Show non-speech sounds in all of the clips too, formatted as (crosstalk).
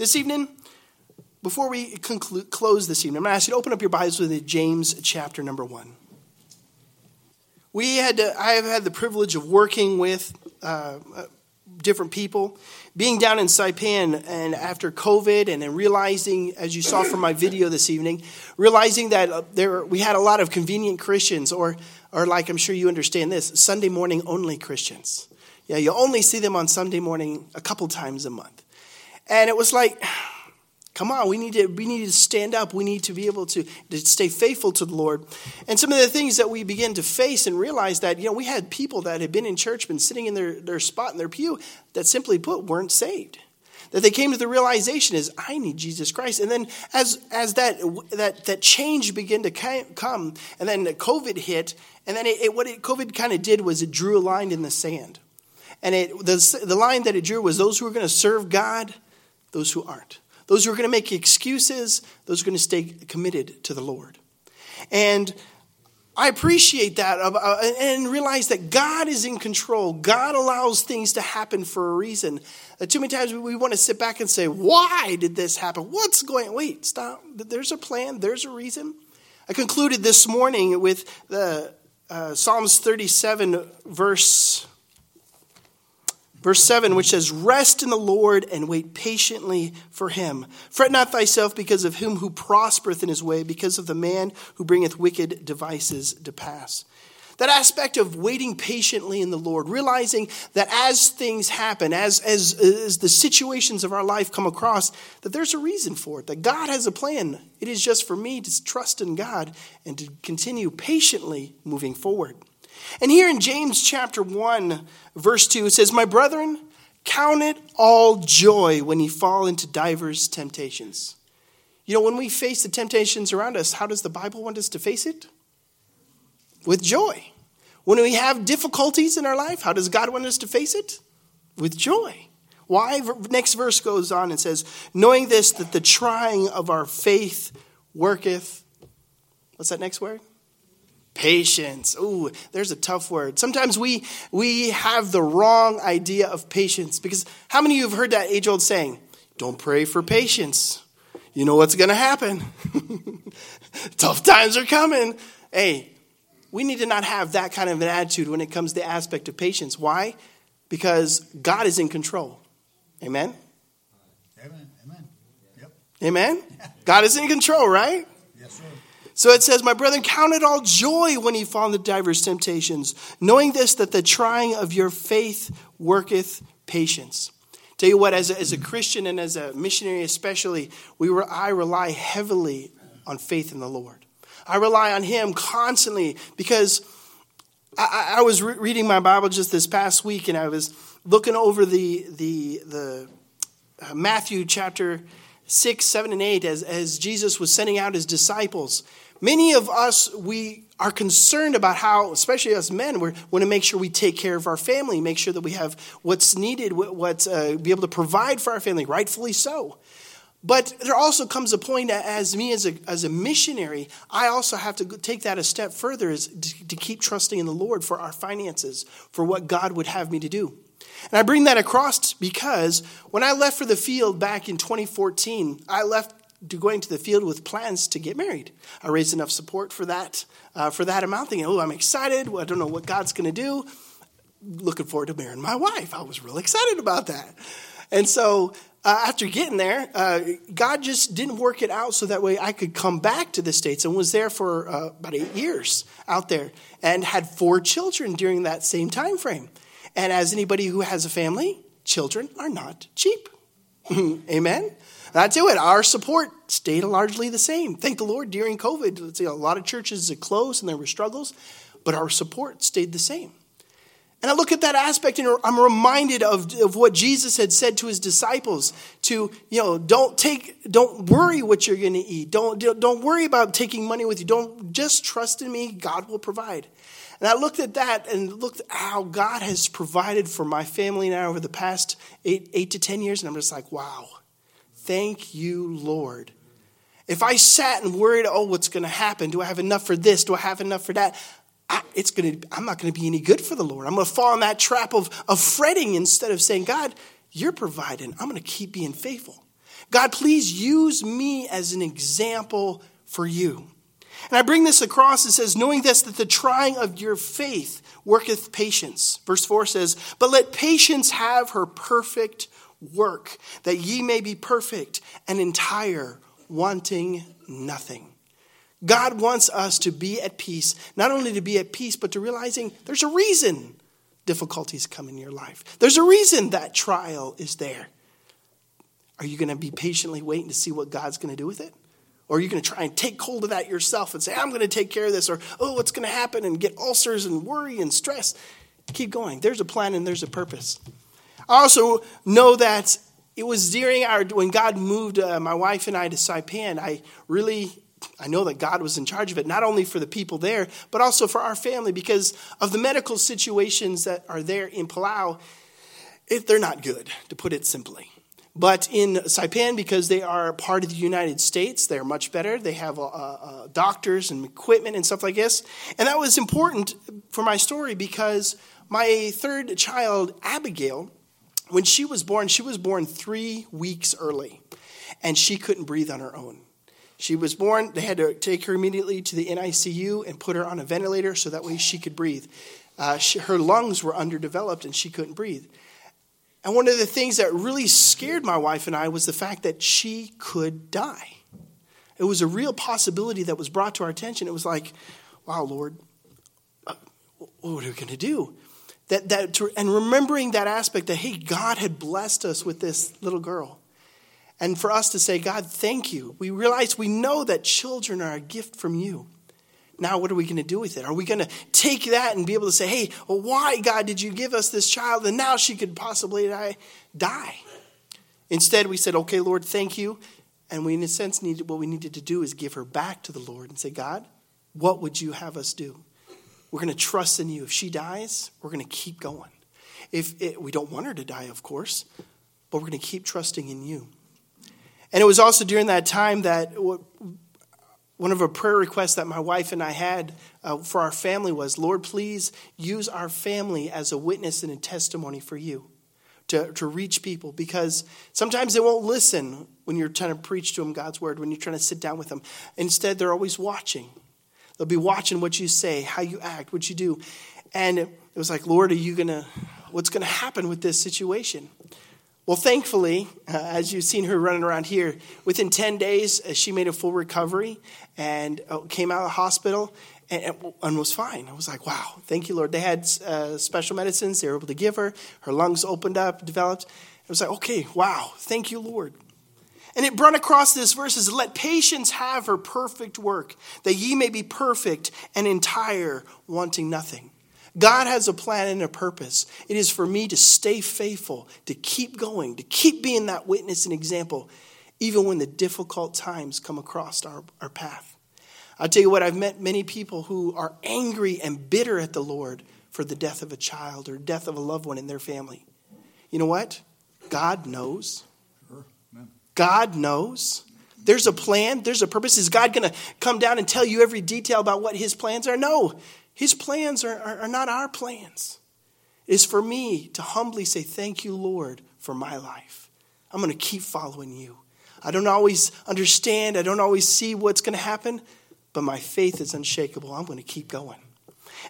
This evening, before we conclude, close this evening, I'm going to ask you to open up your Bibles with James chapter number one. We had to, I have had the privilege of working with uh, uh different people, being down in Saipan and after COVID, and then realizing, as you saw from my video this evening, realizing that uh, there we had a lot of convenient Christians, or or like I'm sure you understand this, Sunday morning only Christians. Yeah, you only see them on Sunday morning a couple times a month. And it was like, come on, we need to we need to stand up. We need to be able to, to stay faithful to the Lord. And some of the things that we begin to face and realize that, you know, we had people that had been in church, been sitting in their, their spot in their pew that simply put weren't saved that they came to the realization is I need Jesus Christ. And then as as that that that change began to come, and then COVID hit, and then it, it, what it, COVID kind of did was it drew a line in the sand, and it the the line that it drew was those who are going to serve God, those who aren't, those who are going to make excuses, those who are going to stay committed to the Lord, and I appreciate that uh, and realize that God is in control. God allows things to happen for a reason. Uh, too many times we want to sit back and say, Why did this happen? What's going Wait, stop. There's a plan, there's a reason. I concluded this morning with the uh, Psalms 37, verse Verse 7, which says, Rest in the Lord and wait patiently for him. Fret not thyself because of him who prospereth in his way, because of the man who bringeth wicked devices to pass. That aspect of waiting patiently in the Lord, realizing that as things happen, as, as, as the situations of our life come across, that there's a reason for it, that God has a plan. It is just for me to trust in God and to continue patiently moving forward. And here in James chapter 1, verse 2, it says, My brethren, count it all joy when you fall into divers temptations. You know, when we face the temptations around us, how does the Bible want us to face it? With joy. When we have difficulties in our life, how does God want us to face it? With joy. Why? Next verse goes on and says, Knowing this, that the trying of our faith worketh. What's that next word? Patience. Ooh, there's a tough word. Sometimes we we have the wrong idea of patience because how many of you have heard that age old saying, "Don't pray for patience." You know what's going to happen. (laughs) Tough times are coming. Hey, we need to not have that kind of an attitude when it comes to the aspect of patience. Why? Because God is in control. Amen. Amen. Amen. Yep. Amen. God is in control, right? So it says, My brethren, count it all joy when ye fall into diverse temptations, knowing this, that the trying of your faith worketh patience. Tell you what, as a, as a Christian and as a missionary especially, we were, I rely heavily on faith in the Lord. I rely on Him constantly because I, I was re- reading my Bible just this past week and I was looking over the, the, the uh, Matthew chapter 6, 7, and 8 as, as Jesus was sending out his disciples. Many of us, we are concerned about how, especially as men, we want to make sure we take care of our family, make sure that we have what's needed, what's uh, be able to provide for our family, rightfully so. But there also comes a point as me as a, as a missionary, I also have to take that a step further is to, to keep trusting in the Lord for our finances, for what God would have me to do. And I bring that across because when I left for the field back in 2014, I left to going to the field with plans to get married. I raised enough support for that, uh, for that amount, thinking, oh, I'm excited. I don't know what God's going to do. Looking forward to marrying my wife. I was real excited about that. And so uh, after getting there, uh, God just didn't work it out so that way I could come back to the States and was there for uh, about eight years out there and had four children during that same time frame. And as anybody who has a family, children are not cheap. (laughs) Amen? That's it. Our support stayed largely the same. Thank the Lord during COVID. a lot of churches closed and there were struggles, but our support stayed the same. And I look at that aspect and I'm reminded of, of what Jesus had said to his disciples to, you know, don't take, don't worry what you're going to eat. Don't, don't worry about taking money with you. Don't just trust in me. God will provide. And I looked at that and looked how God has provided for my family now over the past eight, eight to 10 years. And I'm just like, wow Thank you, Lord. If I sat and worried, oh, what's going to happen? Do I have enough for this? Do I have enough for that? I, it's to, I'm not going to be any good for the Lord. I'm going to fall in that trap of, of fretting instead of saying, God, you're providing. I'm going to keep being faithful. God, please use me as an example for you. And I bring this across, it says, knowing this, that the trying of your faith worketh patience. Verse 4 says, But let patience have her perfect work, that ye may be perfect and entire, wanting nothing. God wants us to be at peace, not only to be at peace, but to realizing there's a reason difficulties come in your life. There's a reason that trial is there. Are you going to be patiently waiting to see what God's going to do with it? Or you're going to try and take hold of that yourself and say, I'm going to take care of this? Or, oh, what's going to happen? And get ulcers and worry and stress. Keep going. There's a plan and there's a purpose. I also know that it was during our, when God moved uh, my wife and I to Saipan, I really I know that God was in charge of it, not only for the people there, but also for our family because of the medical situations that are there in Palau. It, they're not good, to put it simply. But in Saipan, because they are part of the United States, they're much better. They have uh, uh, doctors and equipment and stuff like this. And that was important for my story because my third child, Abigail, when she was born, she was born three weeks early, and she couldn't breathe on her own. She was born, they had to take her immediately to the NICU and put her on a ventilator so that way she could breathe. Uh, she, her lungs were underdeveloped and she couldn't breathe. And one of the things that really scared my wife and I was the fact that she could die. It was a real possibility that was brought to our attention. It was like, wow, Lord, uh, what are we going to do? That, that, and remembering that aspect that, hey, God had blessed us with this little girl. And for us to say, God, thank you. We realize we know that children are a gift from you. Now, what are we going to do with it? Are we going to take that and be able to say, hey, well, why, God, did you give us this child? And now she could possibly die. Instead, we said, okay, Lord, thank you. And we, in a sense, needed, what we needed to do is give her back to the Lord and say, God, what would you have us do? We're going to trust in you. If she dies, we're going to keep going. If it, we don't want her to die, of course, but we're going to keep trusting in you. And it was also during that time that one of our prayer requests that my wife and I had uh, for our family was Lord, please use our family as a witness and a testimony for you to, to reach people because sometimes they won't listen when you're trying to preach to them God's word, when you're trying to sit down with them. Instead, they're always watching. They'll be watching what you say, how you act, what you do. And it was like, Lord, are you going to, what's going to happen with this situation? Well, thankfully, uh, as you've seen her running around here, within 10 days, uh, she made a full recovery and uh, came out of the hospital and, and, was fine. I was like, wow, thank you, Lord. They had uh, special medicines they were able to give her. Her lungs opened up, developed. I was like, okay, wow, thank you, Lord. And it brought across this verses, let patience have her perfect work, that ye may be perfect and entire, wanting nothing. God has a plan and a purpose. It is for me to stay faithful, to keep going, to keep being that witness and example, even when the difficult times come across our, our path. I'll tell you what, I've met many people who are angry and bitter at the Lord for the death of a child or death of a loved one in their family. You know what? God knows. God knows. There's a plan, there's a purpose. Is God going to come down and tell you every detail about what his plans are? No. His plans are, are, are not our plans. It is for me to humbly say, Thank you, Lord, for my life. I'm going to keep following you. I don't always understand, I don't always see what's going to happen, but my faith is unshakable. I'm going to keep going.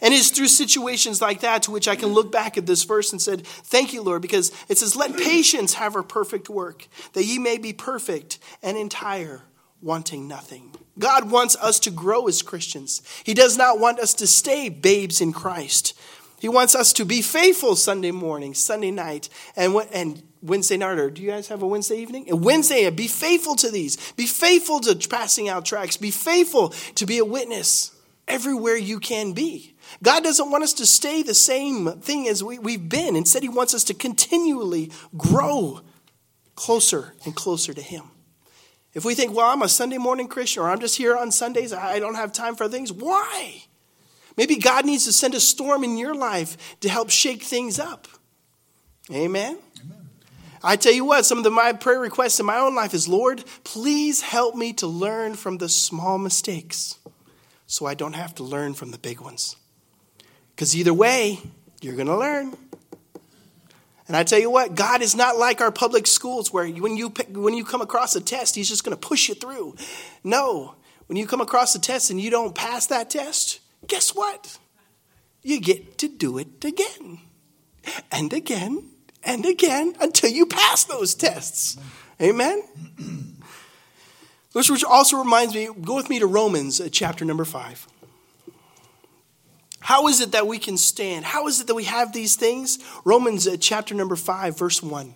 And it's through situations like that to which I can look back at this verse and said, Thank you, Lord, because it says, Let patience have her perfect work, that ye may be perfect and entire, wanting nothing. God wants us to grow as Christians. He does not want us to stay babes in Christ. He wants us to be faithful Sunday morning, Sunday night, and, and Wednesday night. Or do you guys have a Wednesday evening? And Wednesday, be faithful to these. Be faithful to passing out tracts. Be faithful to be a witness everywhere you can be. God doesn't want us to stay the same thing as we, we've been. Instead, He wants us to continually grow closer and closer to Him. If we think, well, I'm a Sunday morning Christian or I'm just here on Sundays, I don't have time for things, why? Maybe God needs to send a storm in your life to help shake things up. Amen? Amen. I tell you what, some of the, my prayer requests in my own life is Lord, please help me to learn from the small mistakes so I don't have to learn from the big ones. Because either way, you're going to learn. And I tell you what, God is not like our public schools where when you, when you come across a test, He's just going to push you through. No, when you come across a test and you don't pass that test, guess what? You get to do it again and again and again until you pass those tests. Amen? (clears throat) Which also reminds me, go with me to Romans uh, chapter number 5. How is it that we can stand? How is it that we have these things? Romans uh, chapter number 5, verse 1.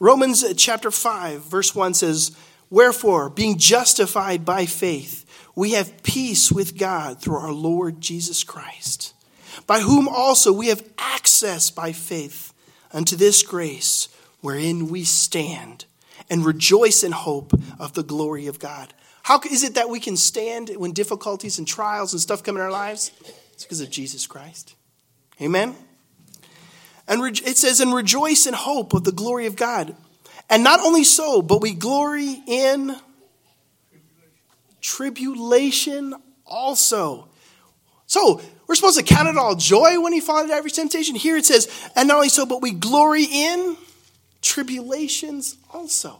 Romans uh, chapter 5, verse 1 says, Wherefore, being justified by faith, we have peace with God through our Lord Jesus Christ, by whom also we have access by faith unto this grace wherein we stand and rejoice in hope of the glory of God. How is it that we can stand when difficulties and trials and stuff come in our lives? It's because of Jesus Christ. Amen? And it says, and rejoice in hope of the glory of God. And not only so, but we glory in tribulation also. So, we're supposed to count it all joy when he fall into every temptation. Here it says, and not only so, but we glory in tribulations also.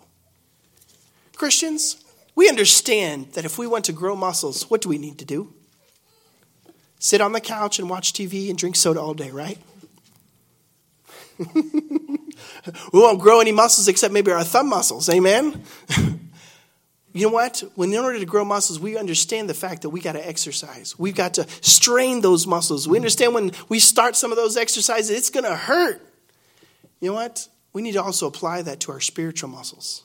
Christians, we understand that if we want to grow muscles, what do we need to do? Sit on the couch and watch TV and drink soda all day, right? (laughs) we won't grow any muscles except maybe our thumb muscles, amen? (laughs) you know what? When in order to grow muscles, we understand the fact that we got to exercise. We've got to strain those muscles. We understand when we start some of those exercises, it's going to hurt. You know what? We need to also apply that to our spiritual muscles.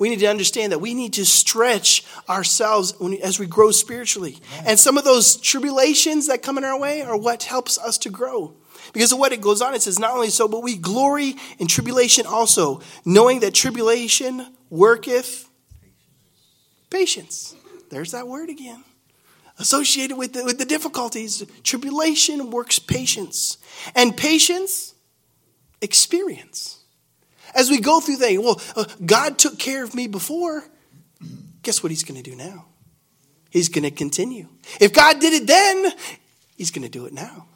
We need to understand that we need to stretch ourselves as we grow spiritually. And some of those tribulations that come in our way are what helps us to grow. Because of what it goes on, it says, not only so, but we glory in tribulation also, knowing that tribulation worketh patience. There's that word again. Associated with the, with the difficulties, tribulation works patience. And patience, experience. As we go through things, well, uh, God took care of me before. Guess what He's going to do now? He's going to continue. If God did it then, He's going to do it now.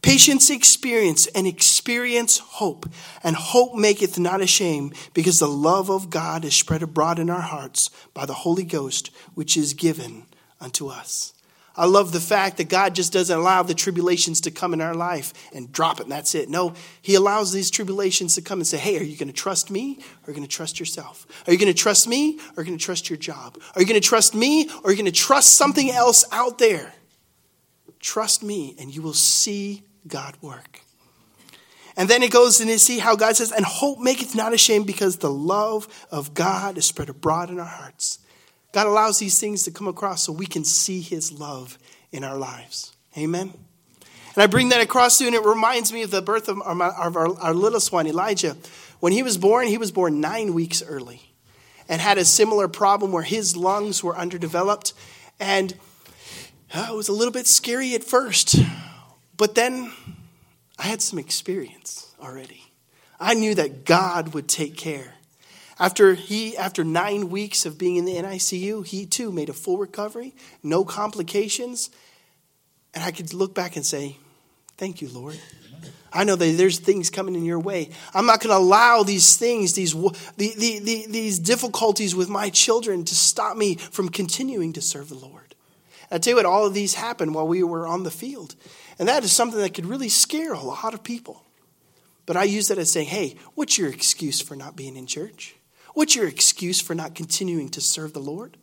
Patience experience and experience hope. And hope maketh not ashamed, because the love of God is spread abroad in our hearts by the Holy Ghost, which is given unto us. I love the fact that God just doesn't allow the tribulations to come in our life and drop it and that's it. No, He allows these tribulations to come and say, hey, are you going to trust me or are you going to trust yourself? Are you going to trust me or are you going to trust your job? Are you going to trust me or are you going to trust something else out there? Trust me and you will see God work. And then it goes and you see how God says, and hope maketh not ashamed because the love of God is spread abroad in our hearts. God allows these things to come across so we can see his love in our lives. Amen. And I bring that across to you, and it reminds me of the birth of our, of our, our littlest one, Elijah. When he was born, he was born nine weeks early and had a similar problem where his lungs were underdeveloped. And uh, it was a little bit scary at first. But then I had some experience already. I knew that God would take care. After he, after nine weeks of being in the NICU, he too made a full recovery, no complications, and I could look back and say, "Thank you, Lord." I know that there's things coming in your way. I'm not going to allow these things, these, the, the, the, these difficulties with my children to stop me from continuing to serve the Lord. I tell you what, all of these happened while we were on the field. And that is something that could really scare a lot of people. But I use that as saying, hey, what's your excuse for not being in church? What's your excuse for not continuing to serve the Lord?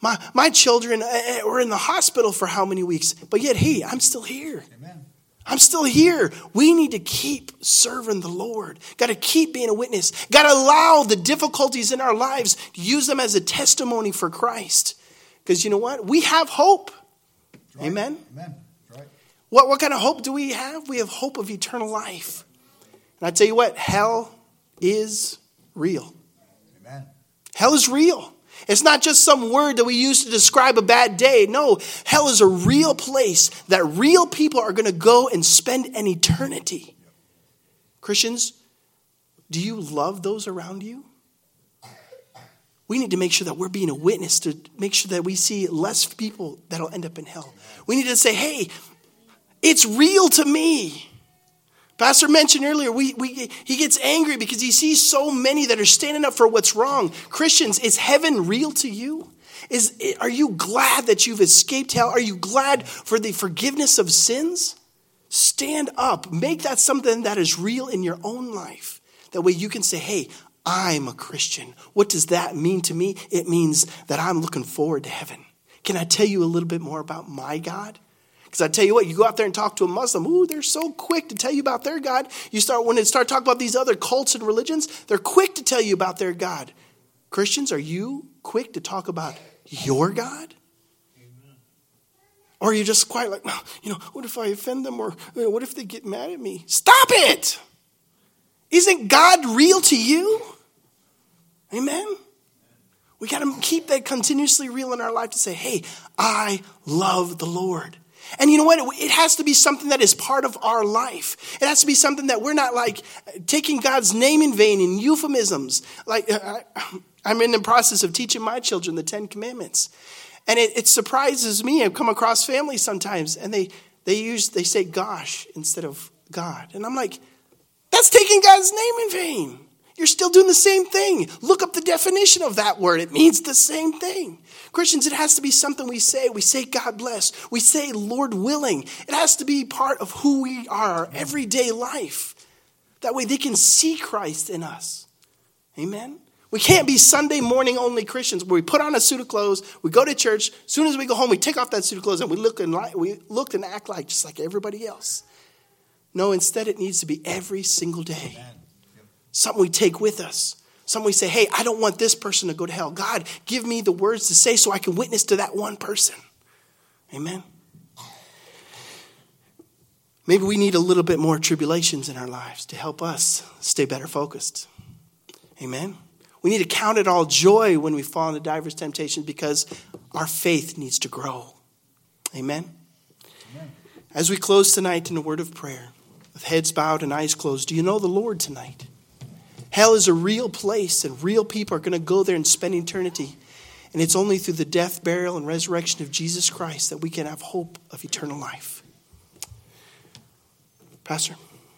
My, my children uh, uh, were in the hospital for how many weeks? But yet, hey, I'm still here. Amen. I'm still here. We need to keep serving the Lord. Got to keep being a witness. Got to allow the difficulties in our lives to use them as a testimony for Christ. Because you know what? We have hope. Right. Amen. Amen. What, what kind of hope do we have? We have hope of eternal life. And I tell you what, hell is real. Hell is real. It's not just some word that we use to describe a bad day. No, hell is a real place that real people are going to go and spend an eternity. Christians, do you love those around you? we need to make sure that we're being a witness to make sure that we see less people that'll end up in hell. We need to say, hey, it's real to me. Pastor mentioned earlier, we, we, he gets angry because he sees so many that are standing up for what's wrong. Christians, is heaven real to you? Is, are you glad that you've escaped hell? Are you glad for the forgiveness of sins? Stand up. Make that something that is real in your own life. That way you can say, hey, I'm a Christian. What does that mean to me? It means that I'm looking forward to heaven. Can I tell you a little bit more about my God? Because I tell you what, you go out there and talk to a Muslim, ooh, they're so quick to tell you about their God. You start when they start talking about these other cults and religions, they're quick to tell you about their God. Christians, are you quick to talk about your God? Or are you just quiet, like, well, you know, what if I offend them? Or what if they get mad at me? Stop it! Isn't God real to you? Amen? We got to keep that continuously real in our life to say, hey, I love the Lord. And you know what? It has to be something that is part of our life. It has to be something that we're not like taking God's name in vain in euphemisms. Like, uh, I'm in the process of teaching my children the Ten Commandments. And it, it surprises me. I've come across families sometimes and they, they use, they say gosh instead of God. And I'm like, that's taking God's name in vain. You're still doing the same thing. Look up the definition of that word. It means the same thing. Christians, it has to be something we say. We say God bless. We say Lord willing. It has to be part of who we are, our everyday life. That way they can see Christ in us. Amen? We can't be Sunday morning only Christians where we put on a suit of clothes, we go to church, as soon as we go home, we take off that suit of clothes and we look and, we look and act like just like everybody else. No, instead it needs to be every single day. Amen something we take with us. Something we say, hey, I don't want this person to go to hell. God, give me the words to say so I can witness to that one person. Amen. Maybe we need a little bit more tribulations in our lives to help us stay better focused. Amen. We need to count it all joy when we fall into diverse temptations because our faith needs to grow. Amen. Amen. As we close tonight in a word of prayer, with heads bowed and eyes closed, do you know the Lord tonight? Hell is a real place, and real people are going to go there and spend eternity. And it's only through the death, burial, and resurrection of Jesus Christ that we can have hope of eternal life. Pastor.